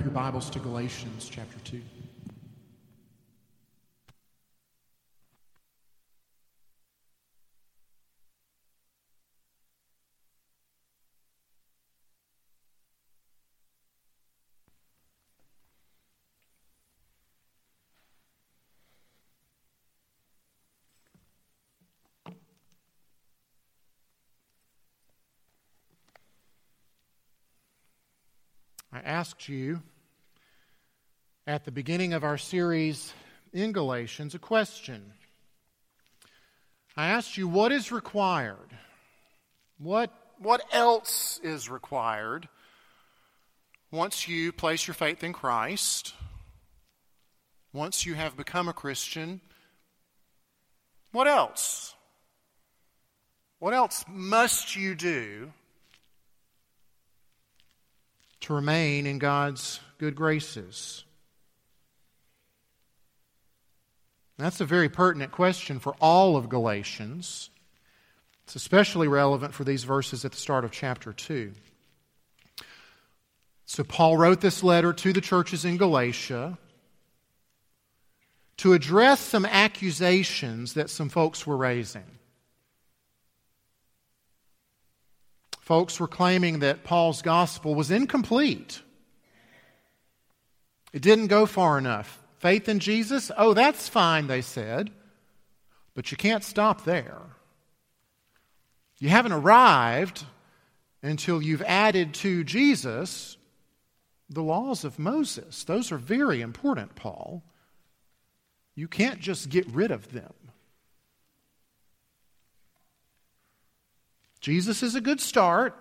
up your Bibles to Galatians chapter 2. I asked you at the beginning of our series in Galatians a question. I asked you what is required? What, what else is required once you place your faith in Christ? Once you have become a Christian? What else? What else must you do to remain in God's good graces? That's a very pertinent question for all of Galatians. It's especially relevant for these verses at the start of chapter 2. So, Paul wrote this letter to the churches in Galatia to address some accusations that some folks were raising. Folks were claiming that Paul's gospel was incomplete. It didn't go far enough. Faith in Jesus? Oh, that's fine, they said. But you can't stop there. You haven't arrived until you've added to Jesus the laws of Moses. Those are very important, Paul. You can't just get rid of them. Jesus is a good start,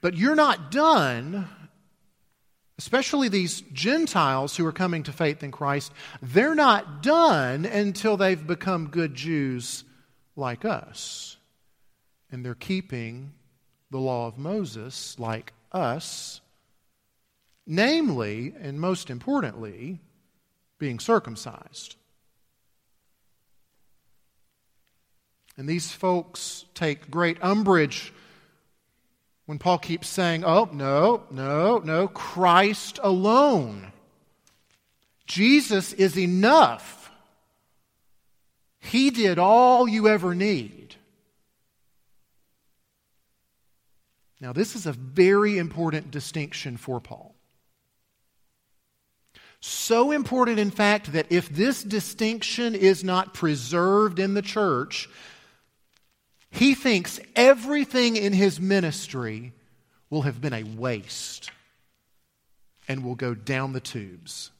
but you're not done. Especially these Gentiles who are coming to faith in Christ, they're not done until they've become good Jews like us. And they're keeping the law of Moses like us, namely, and most importantly, being circumcised. And these folks take great umbrage when Paul keeps saying, oh, no, no, no, Christ alone. Jesus is enough. He did all you ever need. Now, this is a very important distinction for Paul. So important, in fact, that if this distinction is not preserved in the church, he thinks everything in his ministry will have been a waste and will go down the tubes.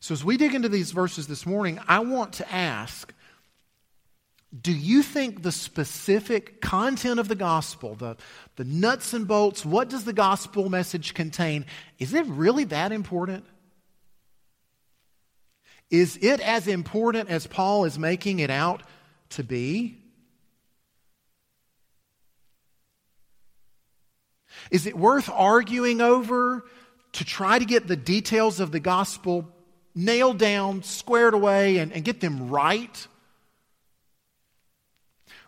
So, as we dig into these verses this morning, I want to ask do you think the specific content of the gospel, the, the nuts and bolts, what does the gospel message contain, is it really that important? Is it as important as Paul is making it out to be? Is it worth arguing over to try to get the details of the gospel nailed down, squared away, and, and get them right?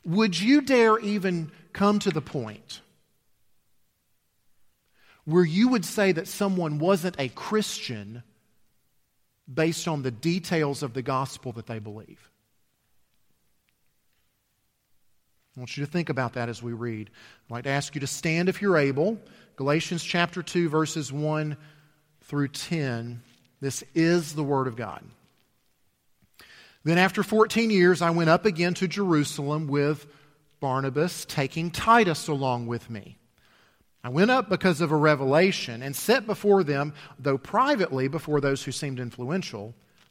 Would you dare even come to the point where you would say that someone wasn't a Christian based on the details of the gospel that they believe? I want you to think about that as we read. I'd like to ask you to stand if you're able. Galatians chapter 2, verses 1 through 10. This is the Word of God. Then, after 14 years, I went up again to Jerusalem with Barnabas, taking Titus along with me. I went up because of a revelation and set before them, though privately before those who seemed influential,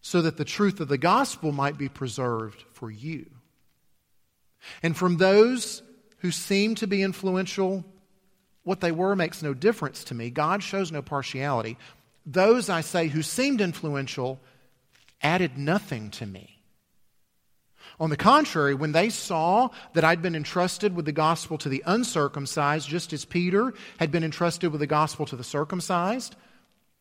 so that the truth of the gospel might be preserved for you. And from those who seem to be influential, what they were makes no difference to me. God shows no partiality. Those, I say, who seemed influential added nothing to me. On the contrary, when they saw that I'd been entrusted with the gospel to the uncircumcised, just as Peter had been entrusted with the gospel to the circumcised,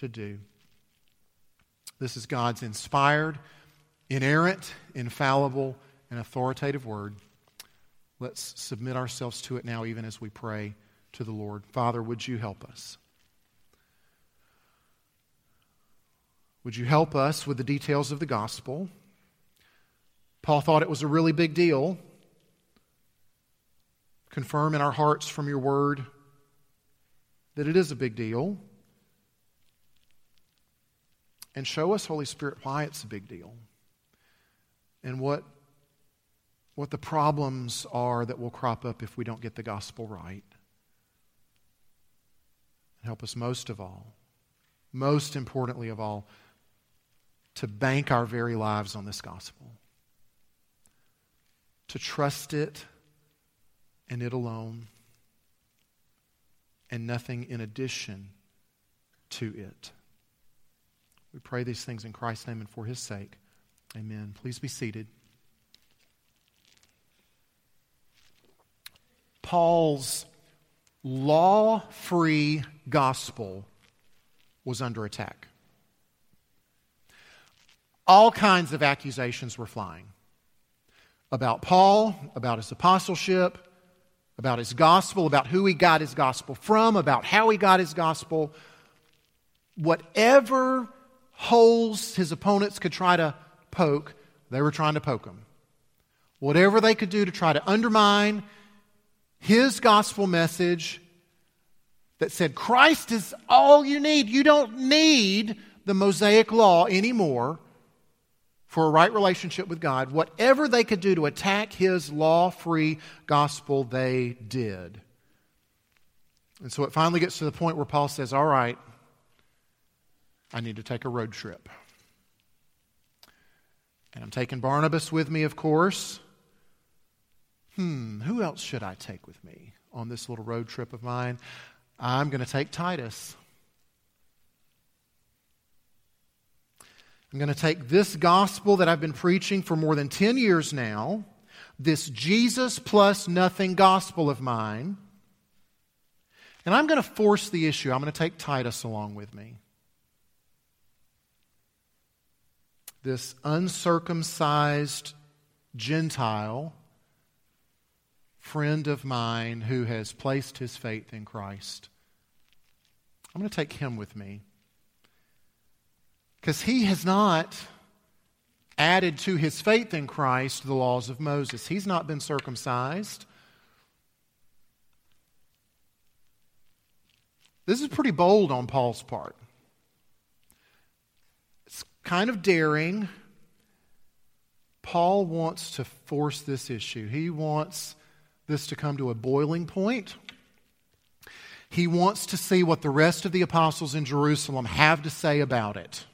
to do. This is God's inspired, inerrant, infallible, and authoritative word. Let's submit ourselves to it now, even as we pray to the Lord. Father, would you help us? Would you help us with the details of the gospel? Paul thought it was a really big deal. Confirm in our hearts from your word that it is a big deal. And show us, Holy Spirit, why it's a big deal and what what the problems are that will crop up if we don't get the gospel right. And help us most of all, most importantly of all, to bank our very lives on this gospel, to trust it and it alone, and nothing in addition to it. We pray these things in Christ's name and for his sake. Amen. Please be seated. Paul's law free gospel was under attack. All kinds of accusations were flying about Paul, about his apostleship, about his gospel, about who he got his gospel from, about how he got his gospel. Whatever holes his opponents could try to poke, they were trying to poke him. Whatever they could do to try to undermine his gospel message that said Christ is all you need. You don't need the Mosaic law anymore for a right relationship with God. Whatever they could do to attack his law free gospel, they did. And so it finally gets to the point where Paul says, All right, I need to take a road trip. And I'm taking Barnabas with me, of course hmm, who else should I take with me on this little road trip of mine? I'm going to take Titus. I'm going to take this gospel that I've been preaching for more than 10 years now, this Jesus plus nothing gospel of mine, and I'm going to force the issue. I'm going to take Titus along with me. This uncircumcised Gentile friend of mine who has placed his faith in Christ. I'm going to take him with me. Because he has not added to his faith in Christ the laws of Moses. He's not been circumcised. This is pretty bold on Paul's part. Kind of daring. Paul wants to force this issue. He wants this to come to a boiling point. He wants to see what the rest of the apostles in Jerusalem have to say about it.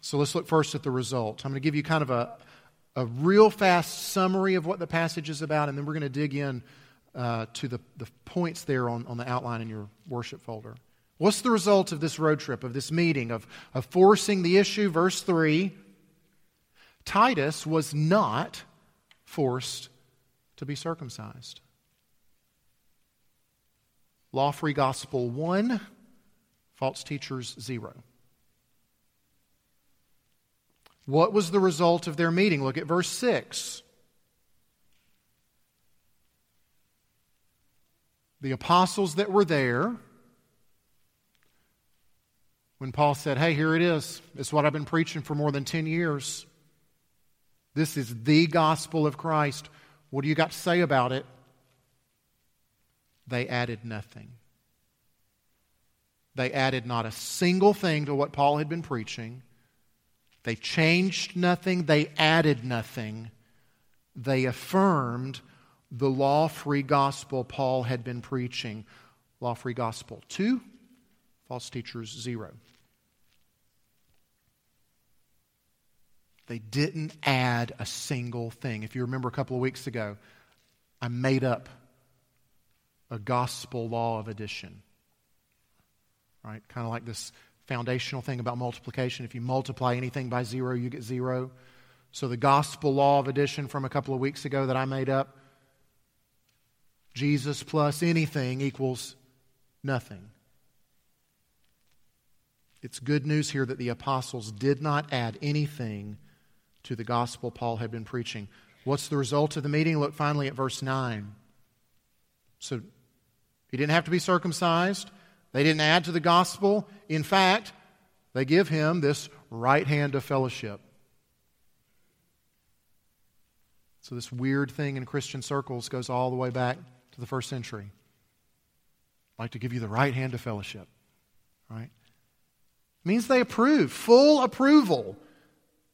So let's look first at the result. I'm going to give you kind of a, a real fast summary of what the passage is about, and then we're going to dig in uh, to the, the points there on, on the outline in your worship folder. What's the result of this road trip, of this meeting, of, of forcing the issue? Verse 3 Titus was not forced to be circumcised. Law free gospel one, false teachers zero. What was the result of their meeting? Look at verse 6. The apostles that were there, when Paul said, Hey, here it is. It's what I've been preaching for more than 10 years. This is the gospel of Christ. What do you got to say about it? they added nothing. They added not a single thing to what Paul had been preaching. They changed nothing. They added nothing. They affirmed the law free gospel Paul had been preaching. Law free gospel. Two, false teachers, zero. They didn't add a single thing. If you remember a couple of weeks ago, I made up a gospel law of addition. Right? Kind of like this foundational thing about multiplication. If you multiply anything by zero, you get zero. So the gospel law of addition from a couple of weeks ago that I made up Jesus plus anything equals nothing. It's good news here that the apostles did not add anything to the gospel Paul had been preaching. What's the result of the meeting? Look finally at verse 9. So he didn't have to be circumcised. They didn't add to the gospel. In fact, they give him this right hand of fellowship. So, this weird thing in Christian circles goes all the way back to the first century. I'd like to give you the right hand of fellowship, right? It means they approve, full approval.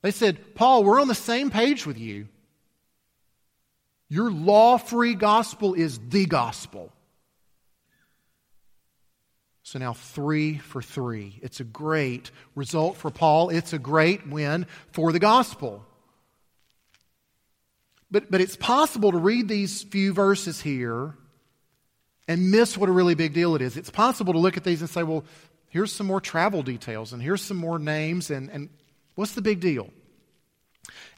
They said, Paul, we're on the same page with you. Your law free gospel is the gospel. So now three for three. It's a great result for Paul. It's a great win for the gospel. But, but it's possible to read these few verses here and miss what a really big deal it is. It's possible to look at these and say, well, here's some more travel details and here's some more names and, and what's the big deal?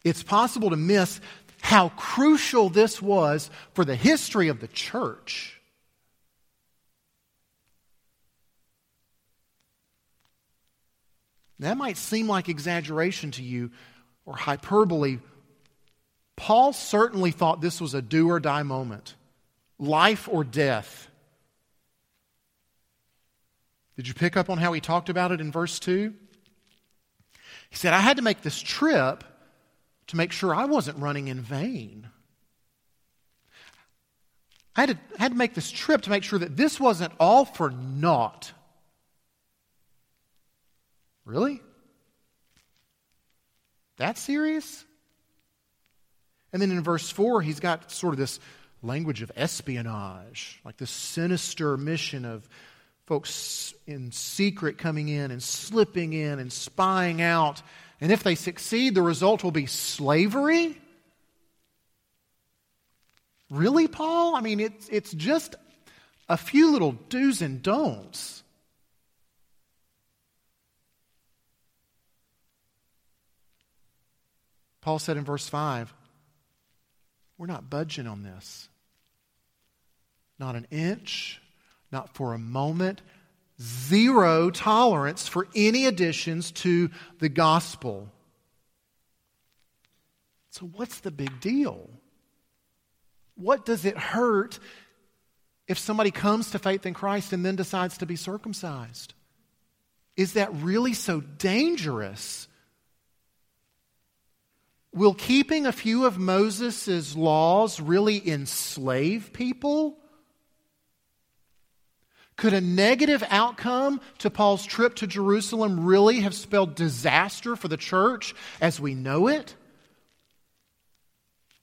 It's possible to miss how crucial this was for the history of the church. That might seem like exaggeration to you or hyperbole. Paul certainly thought this was a do or die moment life or death. Did you pick up on how he talked about it in verse 2? He said, I had to make this trip to make sure I wasn't running in vain. I had, to, I had to make this trip to make sure that this wasn't all for naught. Really? That serious? And then in verse 4, he's got sort of this language of espionage, like this sinister mission of folks in secret coming in and slipping in and spying out. And if they succeed, the result will be slavery? Really, Paul? I mean, it's, it's just a few little do's and don'ts. Paul said in verse 5, we're not budging on this. Not an inch, not for a moment. Zero tolerance for any additions to the gospel. So, what's the big deal? What does it hurt if somebody comes to faith in Christ and then decides to be circumcised? Is that really so dangerous? Will keeping a few of Moses' laws really enslave people? Could a negative outcome to Paul's trip to Jerusalem really have spelled disaster for the church as we know it?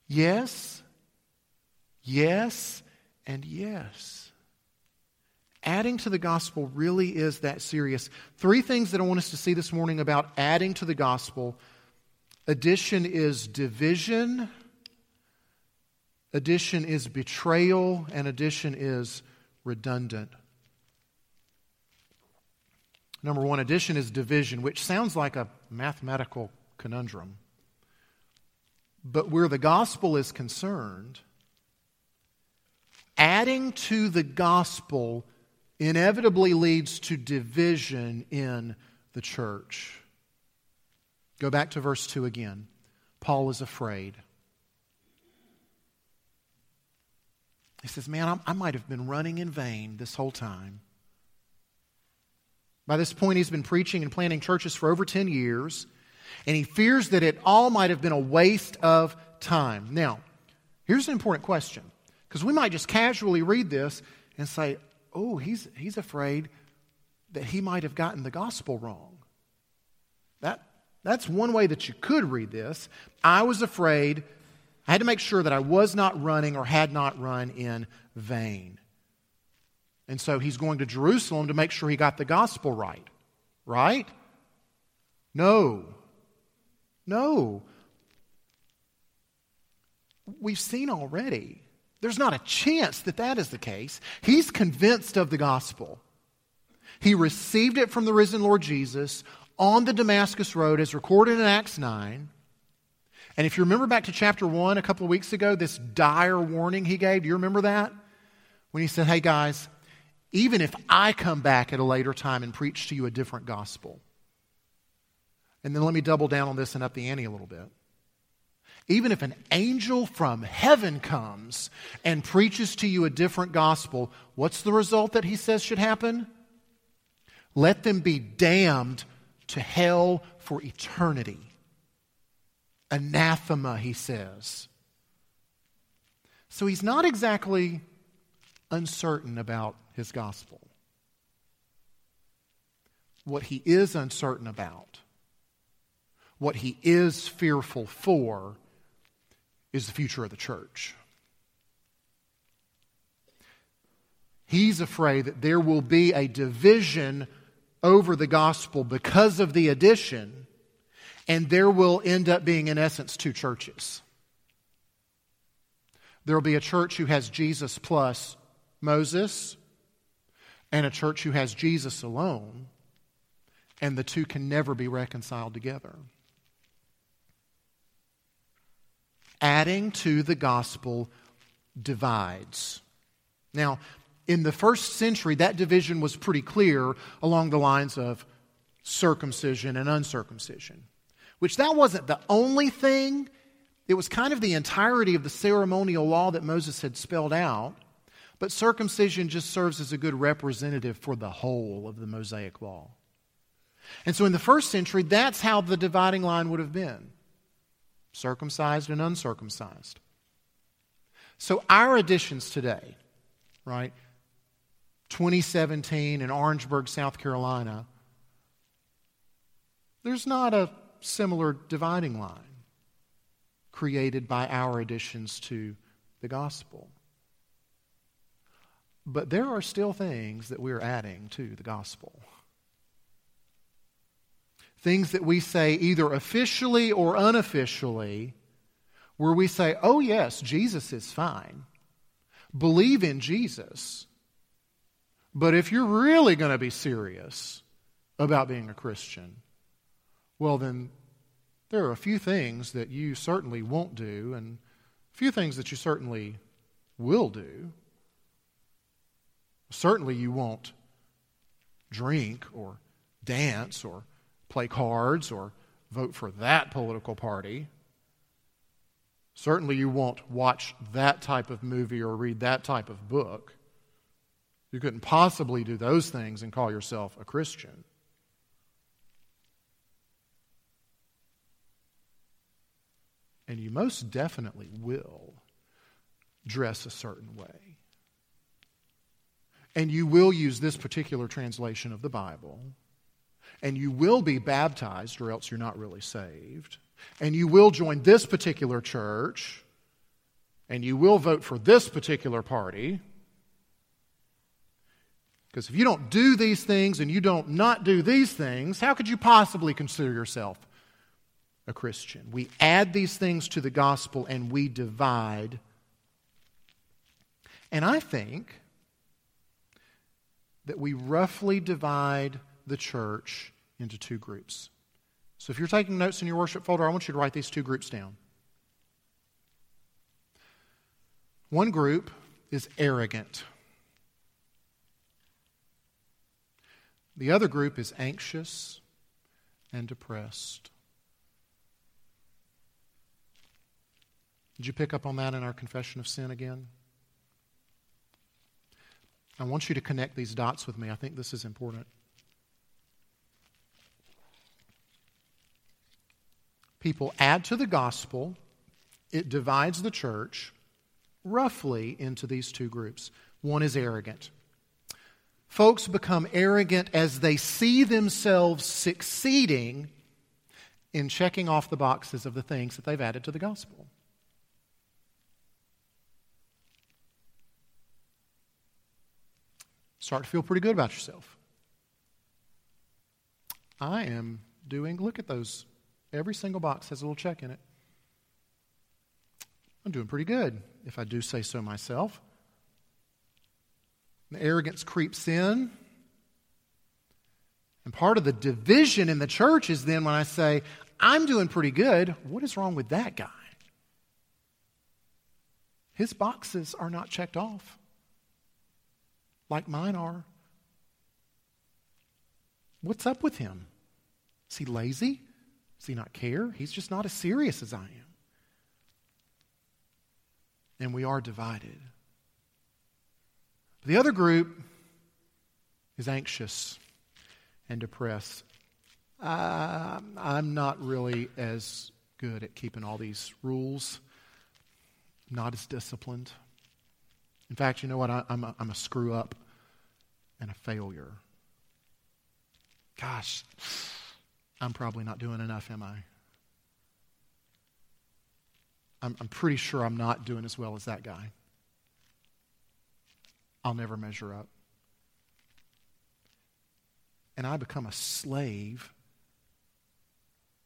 Yes, yes, and yes. Adding to the gospel really is that serious. Three things that I want us to see this morning about adding to the gospel Addition is division, addition is betrayal, and addition is redundant. Number one, addition is division, which sounds like a mathematical conundrum. But where the gospel is concerned, adding to the gospel inevitably leads to division in the church. Go back to verse 2 again. Paul is afraid. He says, Man, i might have been running in vain this whole time. By this point, he's been preaching and planting churches for over 10 years, and he fears that it all might have been a waste of time. Now, here's an important question, because we might just casually read this and say, oh, he's, he's afraid that he might have gotten the gospel wrong. That, that's one way that you could read this. I was afraid, I had to make sure that I was not running or had not run in vain. And so he's going to Jerusalem to make sure he got the gospel right. Right? No. No. We've seen already. There's not a chance that that is the case. He's convinced of the gospel. He received it from the risen Lord Jesus on the Damascus Road, as recorded in Acts 9. And if you remember back to chapter 1 a couple of weeks ago, this dire warning he gave, do you remember that? When he said, Hey guys, even if I come back at a later time and preach to you a different gospel. And then let me double down on this and up the ante a little bit. Even if an angel from heaven comes and preaches to you a different gospel, what's the result that he says should happen? Let them be damned to hell for eternity. Anathema, he says. So he's not exactly uncertain about his gospel. What he is uncertain about, what he is fearful for, is the future of the church. He's afraid that there will be a division over the gospel because of the addition, and there will end up being, in essence, two churches. There will be a church who has Jesus plus Moses, and a church who has Jesus alone, and the two can never be reconciled together. Adding to the gospel divides. Now, in the first century, that division was pretty clear along the lines of circumcision and uncircumcision, which that wasn't the only thing. It was kind of the entirety of the ceremonial law that Moses had spelled out. But circumcision just serves as a good representative for the whole of the Mosaic law. And so in the first century, that's how the dividing line would have been circumcised and uncircumcised. So our additions today, right? 2017 in Orangeburg, South Carolina, there's not a similar dividing line created by our additions to the gospel. But there are still things that we're adding to the gospel. Things that we say either officially or unofficially, where we say, oh, yes, Jesus is fine. Believe in Jesus. But if you're really going to be serious about being a Christian, well, then there are a few things that you certainly won't do and a few things that you certainly will do. Certainly, you won't drink or dance or play cards or vote for that political party. Certainly, you won't watch that type of movie or read that type of book. You couldn't possibly do those things and call yourself a Christian. And you most definitely will dress a certain way and you will use this particular translation of the Bible, and you will be baptized, or else you're not really saved, and you will join this particular church, and you will vote for this particular party. Because if you don't do these things and you don't not do these things, how could you possibly consider yourself a Christian? We add these things to the gospel and we divide. And I think that we roughly divide the church into two groups. So if you're taking notes in your worship folder, I want you to write these two groups down. One group is arrogant. The other group is anxious and depressed. Did you pick up on that in our confession of sin again? I want you to connect these dots with me. I think this is important. People add to the gospel, it divides the church, roughly into these two groups. One is arrogant. Folks become arrogant as they see themselves succeeding in checking off the boxes of the things that they've added to the gospel. Start to feel pretty good about yourself. I am doing, look at those. Every single box has a little check in it. I'm doing pretty good, if I do say so myself. The arrogance creeps in. And part of the division in the church is then when I say, I'm doing pretty good, what is wrong with that guy? His boxes are not checked off like mine are. What's up with him? Is he lazy? Does he not care? He's just not as serious as I am. And we are divided. The other group is anxious and depressed. Uh, I'm not really as good at keeping all these rules, not as disciplined. In fact, you know what? I, am a, I'm a screw up and a failure. Gosh, I'm probably not doing enough, am I? I'm, I'm pretty sure I'm not doing as well as that guy. I'll never measure up. And I become a slave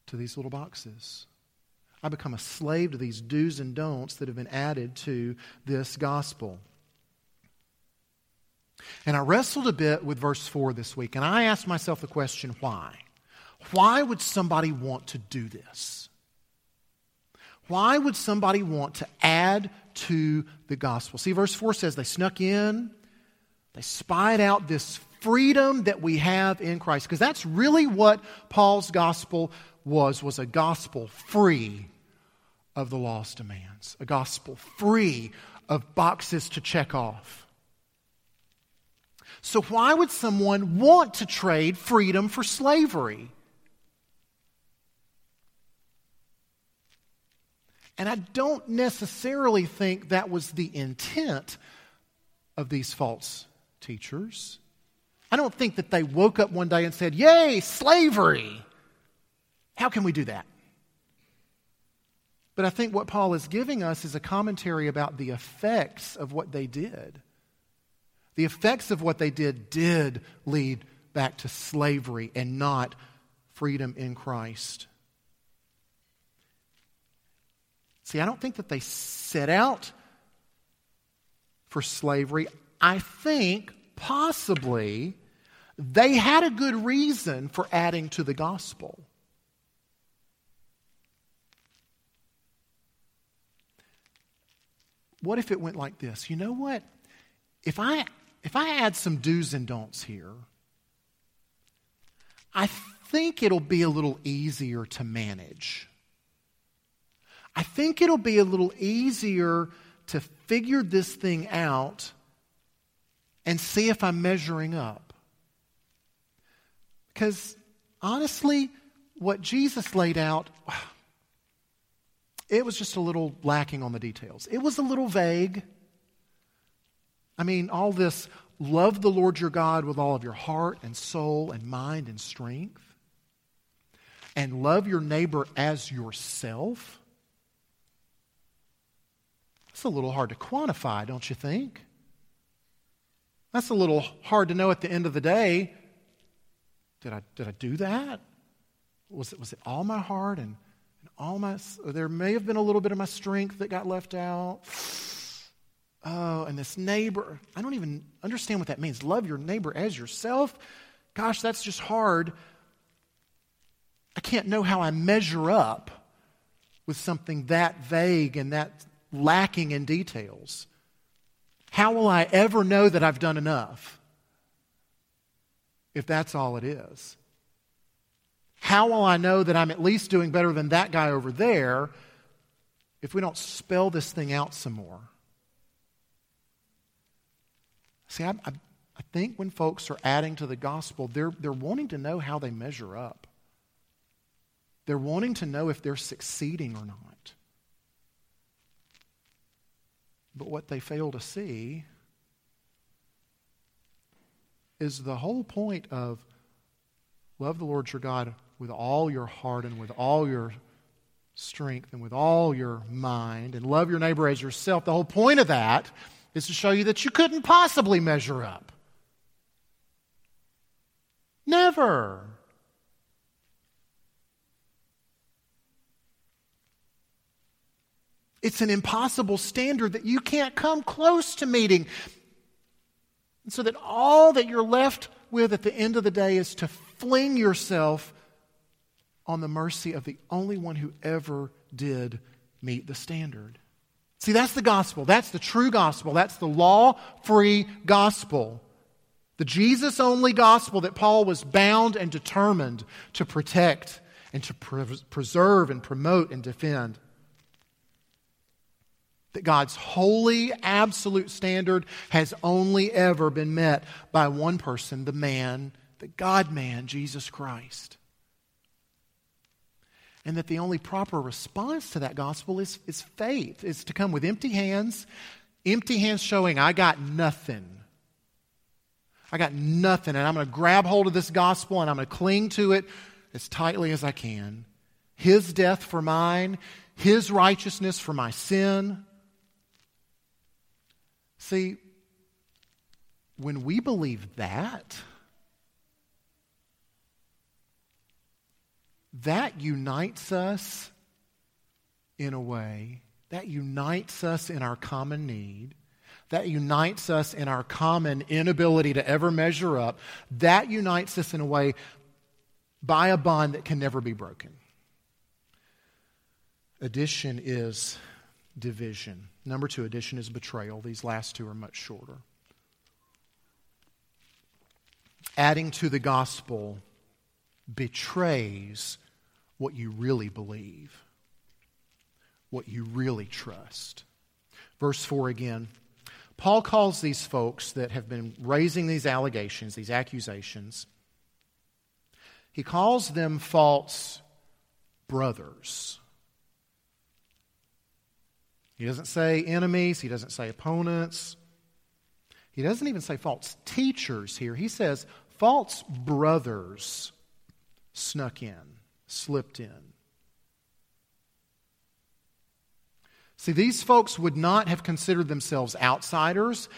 to these little boxes. I become a slave to these do's and don'ts that have been added to this gospel. And I wrestled a bit with verse 4 this week, and I asked myself the question why? Why would somebody want to do this? Why would somebody want to add to the gospel? See, verse 4 says they snuck in, they spied out this freedom that we have in Christ, because that's really what Paul's gospel was, was a gospel free of the law's demands, a gospel free of boxes to check off. So, why would someone want to trade freedom for slavery? And I don't necessarily think that was the intent of these false teachers. I don't think that they woke up one day and said, Yay, slavery! How can we do that? But I think what Paul is giving us is a commentary about the effects of what they did. The effects of what they did did lead back to slavery and not freedom in Christ. See, I don't think that they set out for slavery. I think possibly they had a good reason for adding to the gospel. What if it went like this? You know what? If I if I add some do's and don'ts here, I think it'll be a little easier to manage. I think it'll be a little easier to figure this thing out and see if I'm measuring up. Because honestly, what Jesus laid out, it was just a little lacking on the details. It was a little vague. I mean, all this love the Lord your God with all of your heart and soul and mind and strength, and love your neighbor as yourself. It's a little hard to quantify, don't you think? That's a little hard to know at the end of the day. Did I, did I do that? Was it, was it all my heart and, and all my. There may have been a little bit of my strength that got left out. Oh, and this neighbor, I don't even understand what that means. Love your neighbor as yourself. Gosh, that's just hard. I can't know how I measure up with something that vague and that lacking in details. How will I ever know that I've done enough if that's all it is? How will I know that I'm at least doing better than that guy over there if we don't spell this thing out some more? See, I, I, I think when folks are adding to the gospel, they're, they're wanting to know how they measure up. They're wanting to know if they're succeeding or not. But what they fail to see is the whole point of love the Lord your God with all your heart and with all your strength and with all your mind and love your neighbor as yourself. The whole point of that is to show you that you couldn't possibly measure up. Never. It's an impossible standard that you can't come close to meeting. And so that all that you're left with at the end of the day is to fling yourself on the mercy of the only one who ever did meet the standard. See, that's the gospel. That's the true gospel. That's the law free gospel. The Jesus only gospel that Paul was bound and determined to protect and to preserve and promote and defend. That God's holy, absolute standard has only ever been met by one person, the man, the God man, Jesus Christ and that the only proper response to that gospel is, is faith, is to come with empty hands, empty hands showing, I got nothing. I got nothing, and I'm going to grab hold of this gospel and I'm going to cling to it as tightly as I can. His death for mine, His righteousness for my sin. See, when we believe that, that unites us in a way, that unites us in our common need, that unites us in our common inability to ever measure up, that unites us in a way by a bond that can never be broken. Addition is division. Number two, addition is betrayal. These last two are much shorter. Adding to the gospel betrays what you really believe, what you really trust. Verse 4 again. Paul calls these folks that have been raising these allegations, these accusations, he calls them false brothers. He doesn't say enemies, he doesn't say opponents. He doesn't even say false teachers here. He says false brothers snuck in slipped in. See, these folks would not have considered themselves outsiders,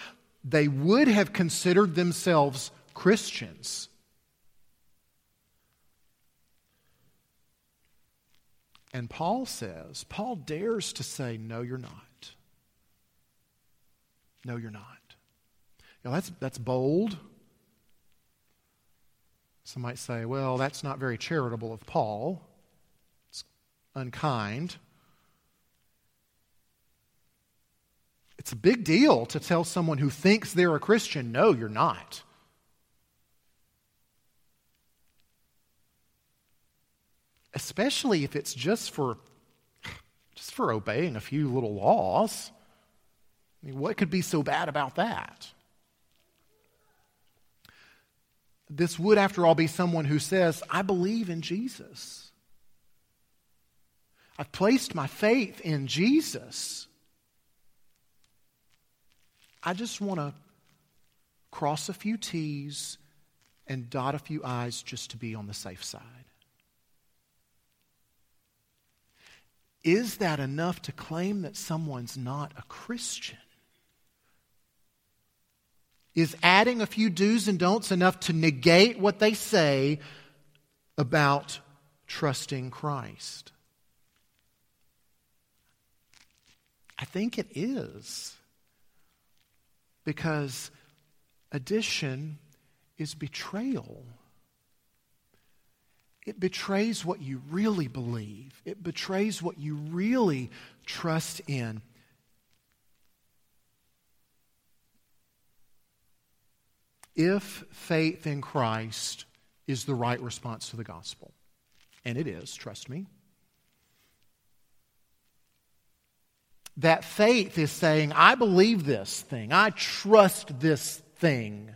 they would have considered themselves Christians. And Paul says, Paul dares to say, No, you're not. No, you're not. Know, that's, that's bold. Some might say, well, that's not very charitable of Paul. It's unkind. It's a big deal to tell someone who thinks they're a Christian, no, you're not. Especially if it's just for just for obeying a few little laws. I mean, what could be so bad about that? This would, after all, be someone who says, I believe in Jesus. I've placed my faith in Jesus. I just want to cross a few T's and dot a few I's just to be on the safe side. Is that enough to claim that someone's not a Christian? Is adding a few do's and don'ts enough to negate what they say about trusting Christ? I think it is. Because addition is betrayal. It betrays what you really believe, it betrays what you really trust in. If faith in Christ is the right response to the gospel. And it is, trust me. That faith is saying, I believe this thing. I trust this thing.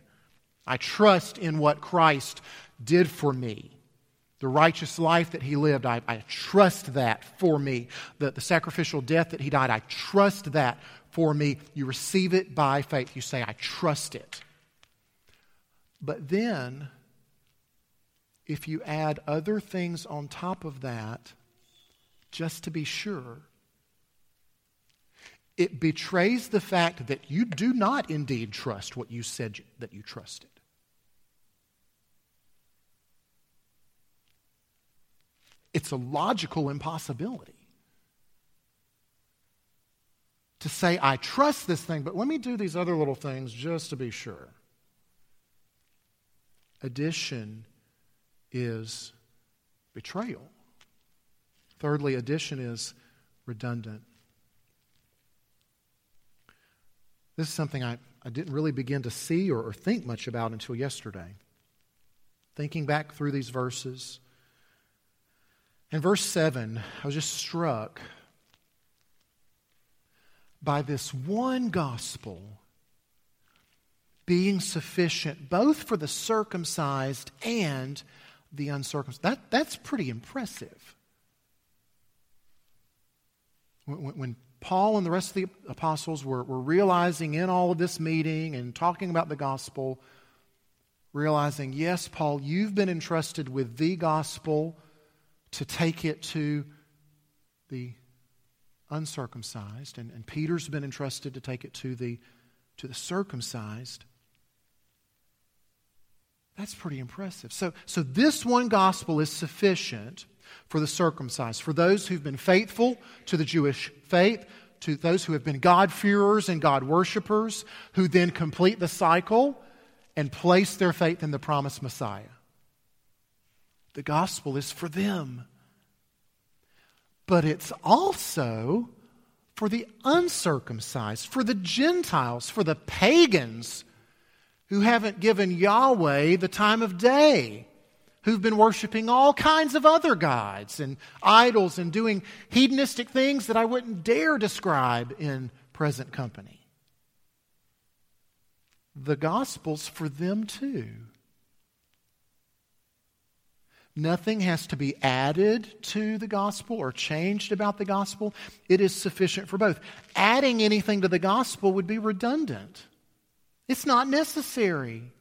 I trust in what Christ did for me. The righteous life that he lived, I, I trust that for me. The, the sacrificial death that he died, I trust that for me. You receive it by faith. You say, I trust it. But then, if you add other things on top of that, just to be sure, it betrays the fact that you do not indeed trust what you said that you trusted. It's a logical impossibility to say, I trust this thing, but let me do these other little things just to be sure. Addition is betrayal. Thirdly, addition is redundant. This is something I, I didn't really begin to see or, or think much about until yesterday. Thinking back through these verses. In verse 7, I was just struck by this one gospel being sufficient both for the circumcised and the uncircumcised. That, that's pretty impressive. When, when, Paul and the rest of the apostles were, were realizing in all of this meeting and talking about the gospel, realizing, yes, Paul, you've been entrusted with the gospel to take it to the uncircumcised, and, and Peter's been entrusted to take it to the, to the circumcised. That's pretty impressive. So, so this one gospel is sufficient for the circumcised, for those who've been faithful to the Jewish faith, to those who have been God-fearers and God worshippers, who then complete the cycle and place their faith in the promised Messiah. The gospel is for them. But it's also for the uncircumcised, for the Gentiles, for the pagans who haven't given Yahweh the time of day who've been worshiping all kinds of other gods and idols and doing hedonistic things that I wouldn't dare describe in present company. The gospel's for them too. Nothing has to be added to the gospel or changed about the gospel. It is sufficient for both. Adding anything to the gospel would be redundant. It's not necessary.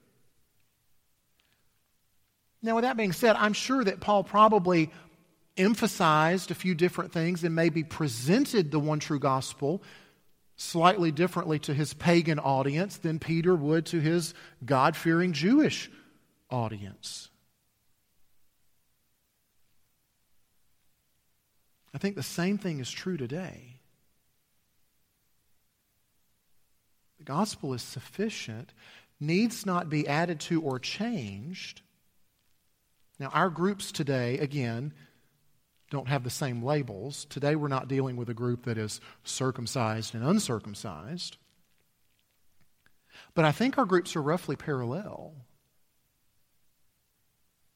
Now, with that being said, I'm sure that Paul probably emphasized a few different things and maybe presented the one true gospel slightly differently to his pagan audience than Peter would to his God fearing Jewish audience. I think the same thing is true today. Gospel is sufficient, needs not be added to or changed now, our groups today, again, don't have the same labels. Today, we're not dealing with a group that is circumcised and uncircumcised. But I think our groups are roughly parallel.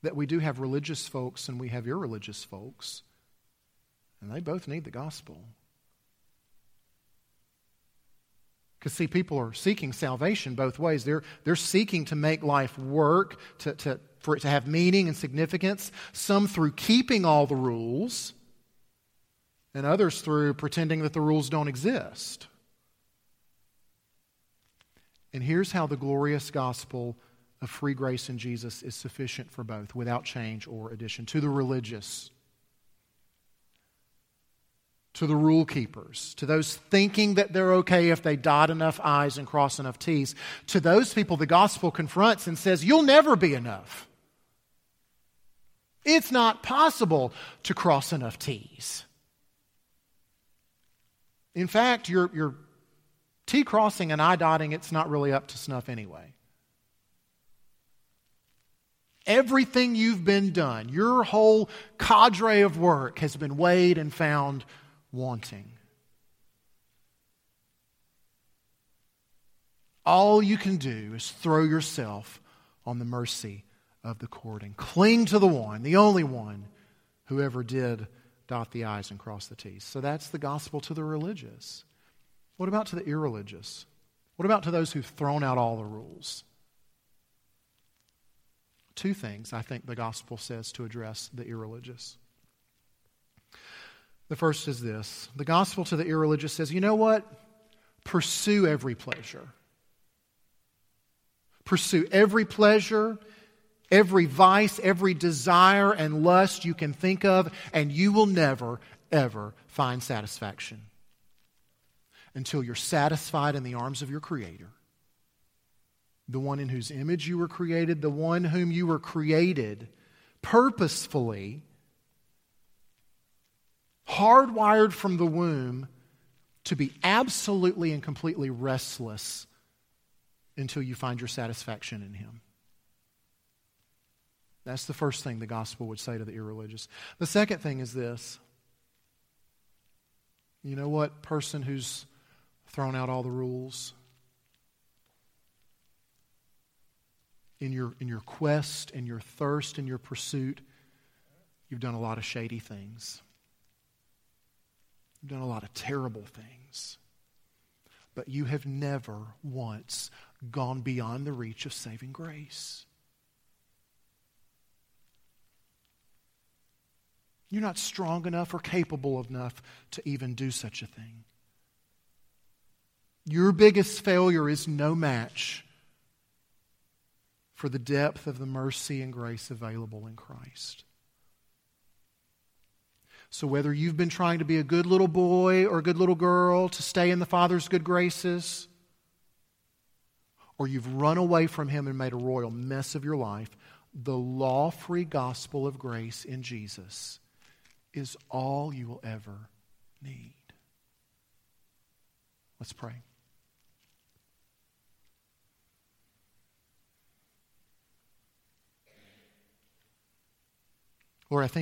That we do have religious folks and we have irreligious folks, and they both need the gospel. Because, see, people are seeking salvation both ways. They're, they're seeking to make life work, to, to, for it to have meaning and significance, some through keeping all the rules, and others through pretending that the rules don't exist. And here's how the glorious gospel of free grace in Jesus is sufficient for both, without change or addition. To the religious, to the rule keepers, to those thinking that they're okay if they dot enough I's and cross enough T's, to those people the gospel confronts and says, You'll never be enough. It's not possible to cross enough T's. In fact, your, your T crossing and I dotting, it's not really up to snuff anyway. Everything you've been done, your whole cadre of work has been weighed and found wanting. All you can do is throw yourself on the mercy of the court and Cling to the one, the only one, who ever did dot the I's and cross the T's. So that's the gospel to the religious. What about to the irreligious? What about to those who've thrown out all the rules? two things I think the gospel says to address the irreligious. The first is this the gospel to the irreligious says, you know what? Pursue every pleasure. Pursue every pleasure, every vice, every desire and lust you can think of, and you will never, ever find satisfaction until you're satisfied in the arms of your Creator, the one in whose image you were created, the one whom you were created purposefully, hardwired from the womb to be absolutely and completely restless until you find your satisfaction in Him. That's the first thing the gospel would say to the irreligious. The second thing is this. You know what, person who's thrown out all the rules? In your, in your quest and your thirst and your pursuit, you've done a lot of shady things. You've done a lot of terrible things. But you have never once gone beyond the reach of saving grace. You're not strong enough or capable enough to even do such a thing. Your biggest failure is no match for the depth of the mercy and grace available in Christ. So, whether you've been trying to be a good little boy or a good little girl to stay in the Father's good graces, or you've run away from Him and made a royal mess of your life, the law free gospel of grace in Jesus is all you will ever need. Let's pray. Lord, I think